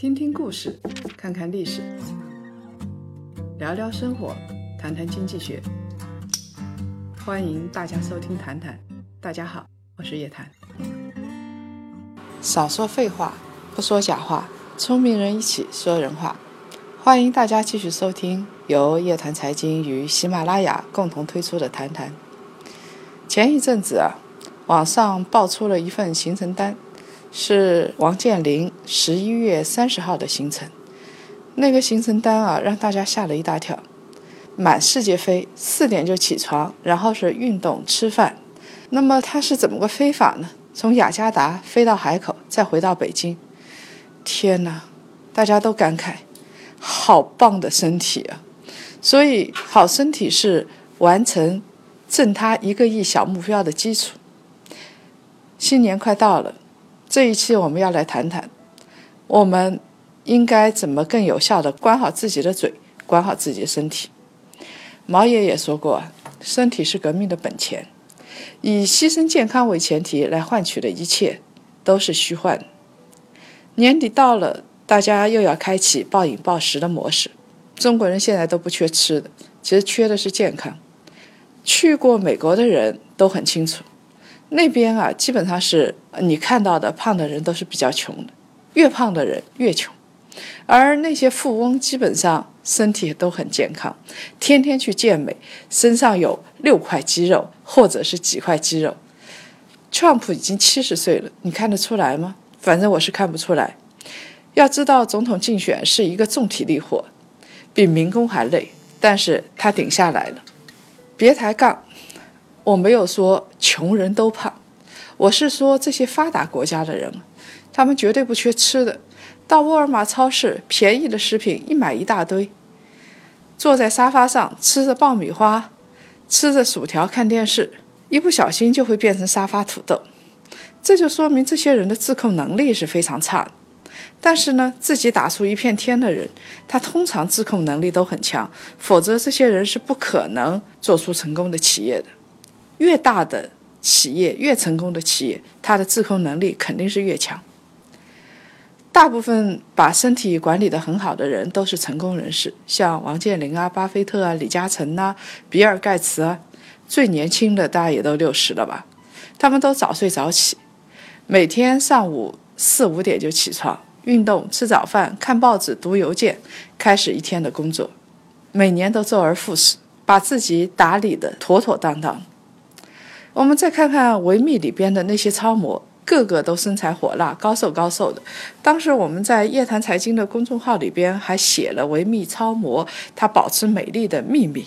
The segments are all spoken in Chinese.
听听故事，看看历史，聊聊生活，谈谈经济学。欢迎大家收听《谈谈》，大家好，我是叶檀。少说废话，不说假话，聪明人一起说人话。欢迎大家继续收听由叶檀财经与喜马拉雅共同推出的《谈谈》。前一阵子啊，网上爆出了一份行程单。是王健林十一月三十号的行程，那个行程单啊，让大家吓了一大跳。满世界飞，四点就起床，然后是运动、吃饭。那么他是怎么个飞法呢？从雅加达飞到海口，再回到北京。天哪，大家都感慨，好棒的身体啊！所以，好身体是完成挣他一个亿小目标的基础。新年快到了。这一期我们要来谈谈，我们应该怎么更有效的管好自己的嘴，管好自己的身体。毛爷爷说过，身体是革命的本钱，以牺牲健康为前提来换取的一切都是虚幻。年底到了，大家又要开启暴饮暴食的模式。中国人现在都不缺吃的，其实缺的是健康。去过美国的人都很清楚。那边啊，基本上是你看到的胖的人都是比较穷的，越胖的人越穷，而那些富翁基本上身体都很健康，天天去健美，身上有六块肌肉或者是几块肌肉。Trump 已经七十岁了，你看得出来吗？反正我是看不出来。要知道，总统竞选是一个重体力活，比民工还累，但是他顶下来了。别抬杠。我没有说穷人都胖，我是说这些发达国家的人，他们绝对不缺吃的。到沃尔玛超市，便宜的食品一买一大堆。坐在沙发上吃着爆米花，吃着薯条看电视，一不小心就会变成沙发土豆。这就说明这些人的自控能力是非常差的。但是呢，自己打出一片天的人，他通常自控能力都很强，否则这些人是不可能做出成功的企业的。越大的企业，越成功的企业，它的自控能力肯定是越强。大部分把身体管理得很好的人都是成功人士，像王健林啊、巴菲特啊、李嘉诚呐、比尔盖茨啊，最年轻的大家也都六十了吧？他们都早睡早起，每天上午四五点就起床，运动、吃早饭、看报纸、读邮件，开始一天的工作，每年都周而复始，把自己打理得妥妥当当。我们再看看维密里边的那些超模，个个都身材火辣、高瘦高瘦的。当时我们在夜谈财经的公众号里边还写了维密超模她保持美丽的秘密。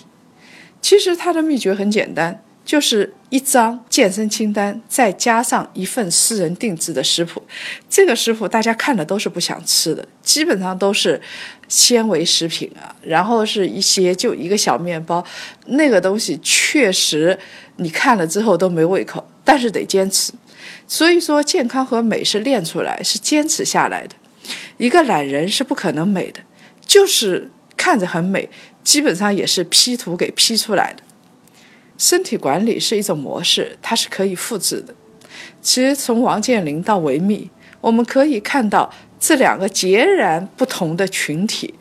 其实她的秘诀很简单，就是一张健身清单，再加上一份私人定制的食谱。这个食谱大家看了都是不想吃的，基本上都是纤维食品啊，然后是一些就一个小面包，那个东西确实。你看了之后都没胃口，但是得坚持。所以说，健康和美是练出来，是坚持下来的。一个懒人是不可能美的，就是看着很美，基本上也是 P 图给 P 出来的。身体管理是一种模式，它是可以复制的。其实从王健林到维密，我们可以看到这两个截然不同的群体。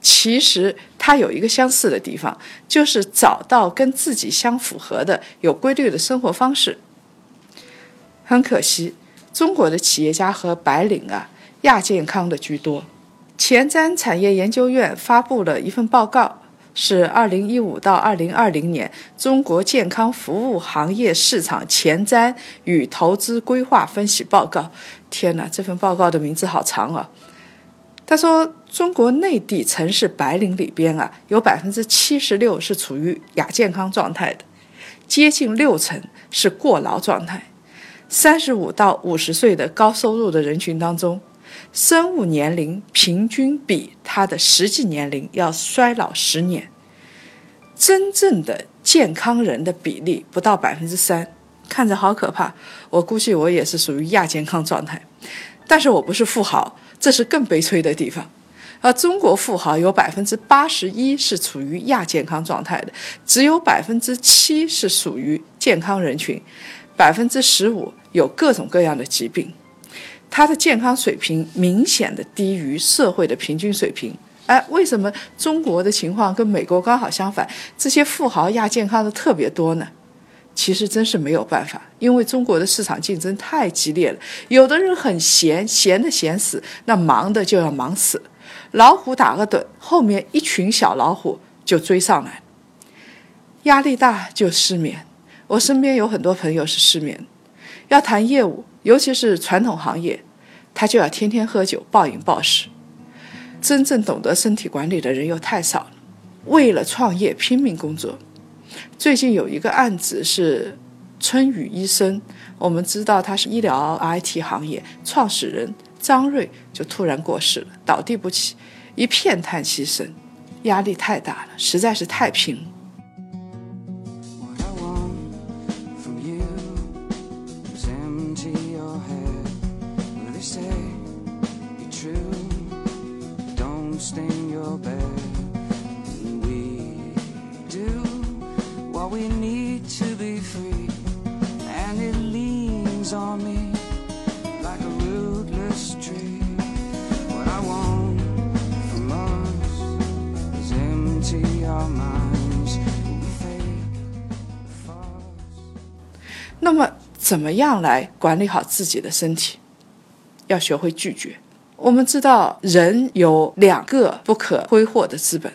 其实它有一个相似的地方，就是找到跟自己相符合的有规律的生活方式。很可惜，中国的企业家和白领啊，亚健康的居多。前瞻产业研究院发布了一份报告，是二零一五到二零二零年中国健康服务行业市场前瞻与投资规划分析报告。天哪，这份报告的名字好长啊！他说，中国内地城市白领里边啊，有百分之七十六是处于亚健康状态的，接近六成是过劳状态。三十五到五十岁的高收入的人群当中，生物年龄平均比他的实际年龄要衰老十年。真正的健康人的比例不到百分之三，看着好可怕。我估计我也是属于亚健康状态，但是我不是富豪。这是更悲催的地方，而中国富豪有百分之八十一是处于亚健康状态的，只有百分之七是属于健康人群，百分之十五有各种各样的疾病。他的健康水平明显的低于社会的平均水平。哎，为什么中国的情况跟美国刚好相反？这些富豪亚健康的特别多呢？其实真是没有办法，因为中国的市场竞争太激烈了。有的人很闲，闲的闲死，那忙的就要忙死。老虎打个盹，后面一群小老虎就追上来。压力大就失眠，我身边有很多朋友是失眠。要谈业务，尤其是传统行业，他就要天天喝酒，暴饮暴食。真正懂得身体管理的人又太少了，为了创业拼命工作。最近有一个案子是春雨医生，我们知道他是医疗 IT 行业创始人张瑞，就突然过世了，倒地不起，一片叹息声，压力太大了，实在是太拼了。那么，怎么样来管理好自己的身体？要学会拒绝。我们知道，人有两个不可挥霍的资本，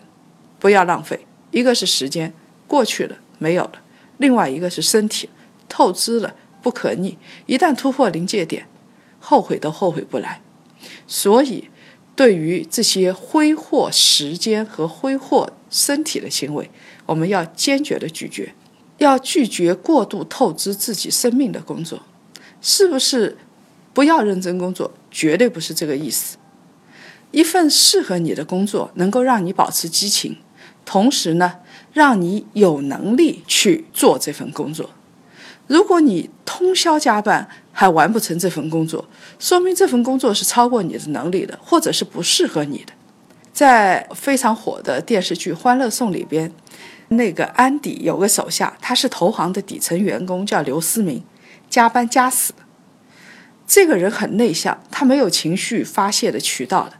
不要浪费。一个是时间，过去了没有了；另外一个是身体，透支了不可逆。一旦突破临界点，后悔都后悔不来。所以，对于这些挥霍时间和挥霍身体的行为，我们要坚决的拒绝。要拒绝过度透支自己生命的工作，是不是？不要认真工作，绝对不是这个意思。一份适合你的工作，能够让你保持激情，同时呢，让你有能力去做这份工作。如果你通宵加班还完不成这份工作，说明这份工作是超过你的能力的，或者是不适合你的。在非常火的电视剧《欢乐颂》里边。那个安迪有个手下，他是投行的底层员工，叫刘思明，加班加死。这个人很内向，他没有情绪发泄的渠道的，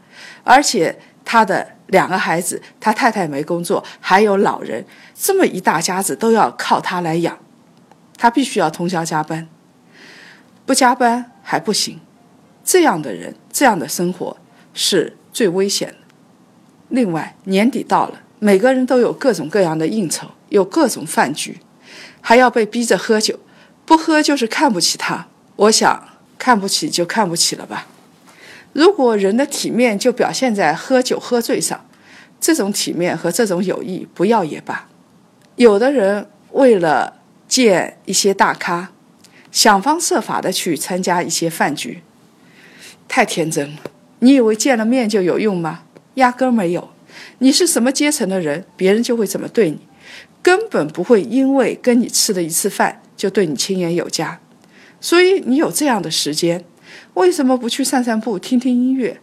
而且他的两个孩子，他太太没工作，还有老人，这么一大家子都要靠他来养，他必须要通宵加班，不加班还不行。这样的人，这样的生活是最危险的。另外，年底到了。每个人都有各种各样的应酬，有各种饭局，还要被逼着喝酒，不喝就是看不起他。我想，看不起就看不起了吧。如果人的体面就表现在喝酒喝醉上，这种体面和这种友谊不要也罢。有的人为了见一些大咖，想方设法的去参加一些饭局，太天真了。你以为见了面就有用吗？压根没有。你是什么阶层的人，别人就会怎么对你，根本不会因为跟你吃了一次饭就对你亲言有加。所以你有这样的时间，为什么不去散散步、听听音乐，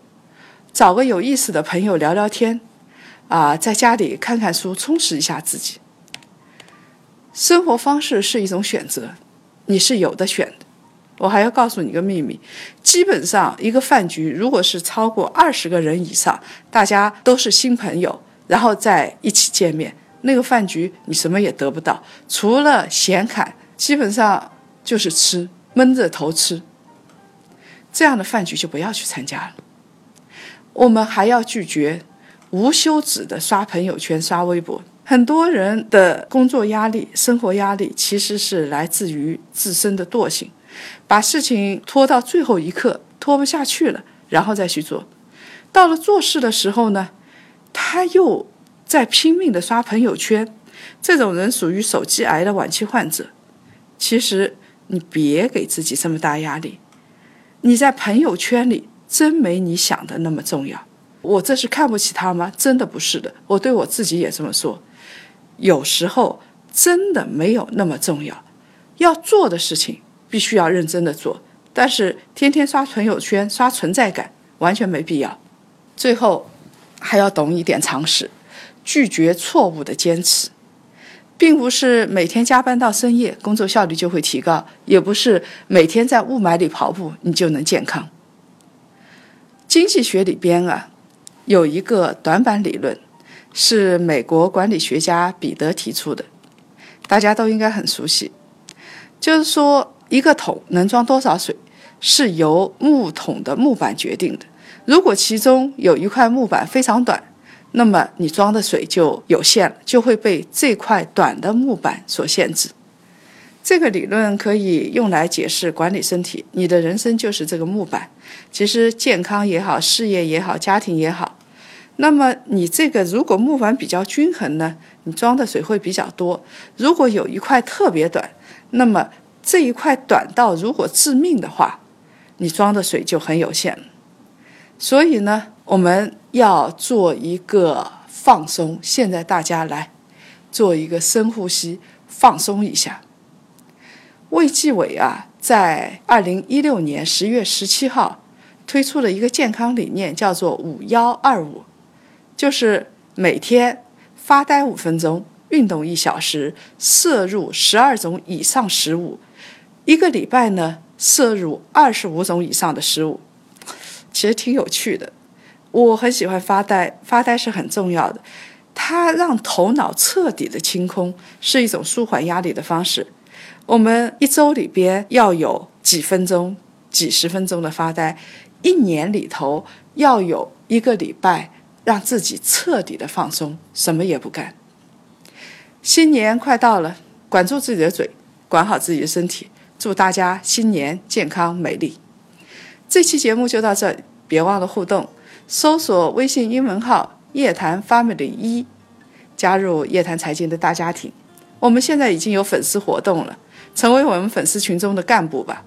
找个有意思的朋友聊聊天，啊，在家里看看书，充实一下自己。生活方式是一种选择，你是有的选的。我还要告诉你个秘密，基本上一个饭局，如果是超过二十个人以上，大家都是新朋友，然后在一起见面，那个饭局你什么也得不到，除了闲侃，基本上就是吃，闷着头吃。这样的饭局就不要去参加了。我们还要拒绝无休止的刷朋友圈、刷微博。很多人的工作压力、生活压力，其实是来自于自身的惰性。把事情拖到最后一刻，拖不下去了，然后再去做。到了做事的时候呢，他又在拼命的刷朋友圈。这种人属于手机癌的晚期患者。其实你别给自己这么大压力。你在朋友圈里真没你想的那么重要。我这是看不起他吗？真的不是的。我对我自己也这么说。有时候真的没有那么重要。要做的事情。必须要认真的做，但是天天刷朋友圈、刷存在感完全没必要。最后还要懂一点常识，拒绝错误的坚持，并不是每天加班到深夜工作效率就会提高，也不是每天在雾霾里跑步你就能健康。经济学里边啊，有一个短板理论，是美国管理学家彼得提出的，大家都应该很熟悉。就是说，一个桶能装多少水，是由木桶的木板决定的。如果其中有一块木板非常短，那么你装的水就有限了，就会被这块短的木板所限制。这个理论可以用来解释管理身体。你的人生就是这个木板。其实健康也好，事业也好，家庭也好，那么你这个如果木板比较均衡呢，你装的水会比较多。如果有一块特别短，那么这一块短到如果致命的话，你装的水就很有限。所以呢，我们要做一个放松。现在大家来做一个深呼吸，放松一下。卫计委啊，在二零一六年十月十七号推出了一个健康理念，叫做“五幺二五”，就是每天发呆五分钟，运动一小时，摄入十二种以上食物，一个礼拜呢摄入二十五种以上的食物。其实挺有趣的，我很喜欢发呆，发呆是很重要的，它让头脑彻底的清空，是一种舒缓压力的方式。我们一周里边要有几分钟、几十分钟的发呆，一年里头要有一个礼拜让自己彻底的放松，什么也不干。新年快到了，管住自己的嘴，管好自己的身体，祝大家新年健康美丽。这期节目就到这里，别忘了互动，搜索微信英文号“夜谈 Family 一”，加入夜谈财经的大家庭。我们现在已经有粉丝活动了。成为我们粉丝群中的干部吧。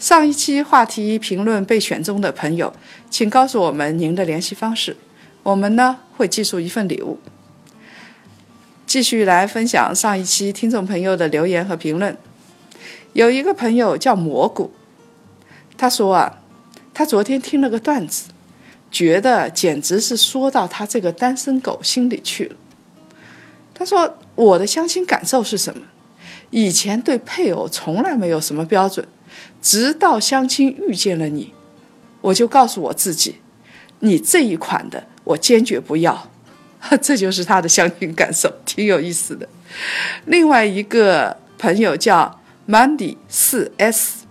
上一期话题评论被选中的朋友，请告诉我们您的联系方式，我们呢会寄出一份礼物。继续来分享上一期听众朋友的留言和评论。有一个朋友叫蘑菇，他说啊，他昨天听了个段子，觉得简直是说到他这个单身狗心里去了。他说我的相亲感受是什么？以前对配偶从来没有什么标准，直到相亲遇见了你，我就告诉我自己，你这一款的我坚决不要。这就是他的相亲感受，挺有意思的。另外一个朋友叫 Mandy 四 S，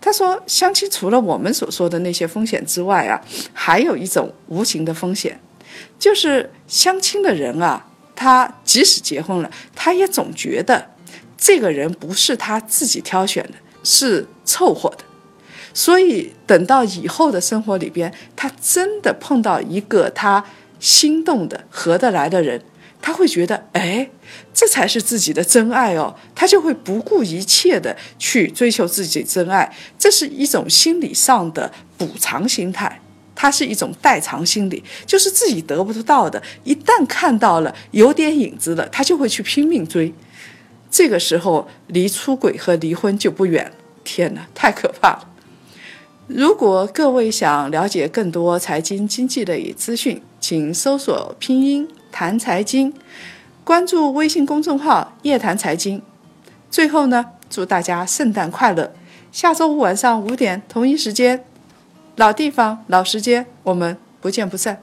他说相亲除了我们所说的那些风险之外啊，还有一种无形的风险，就是相亲的人啊，他即使结婚了，他也总觉得。这个人不是他自己挑选的，是凑合的，所以等到以后的生活里边，他真的碰到一个他心动的、合得来的人，他会觉得，哎，这才是自己的真爱哦，他就会不顾一切的去追求自己真爱，这是一种心理上的补偿心态，它是一种代偿心理，就是自己得不到的，一旦看到了有点影子了，他就会去拼命追。这个时候离出轨和离婚就不远了。天哪，太可怕了！如果各位想了解更多财经经济类资讯，请搜索拼音谈财经，关注微信公众号夜谈财经。最后呢，祝大家圣诞快乐！下周五晚上五点同一时间，老地方老时间，我们不见不散。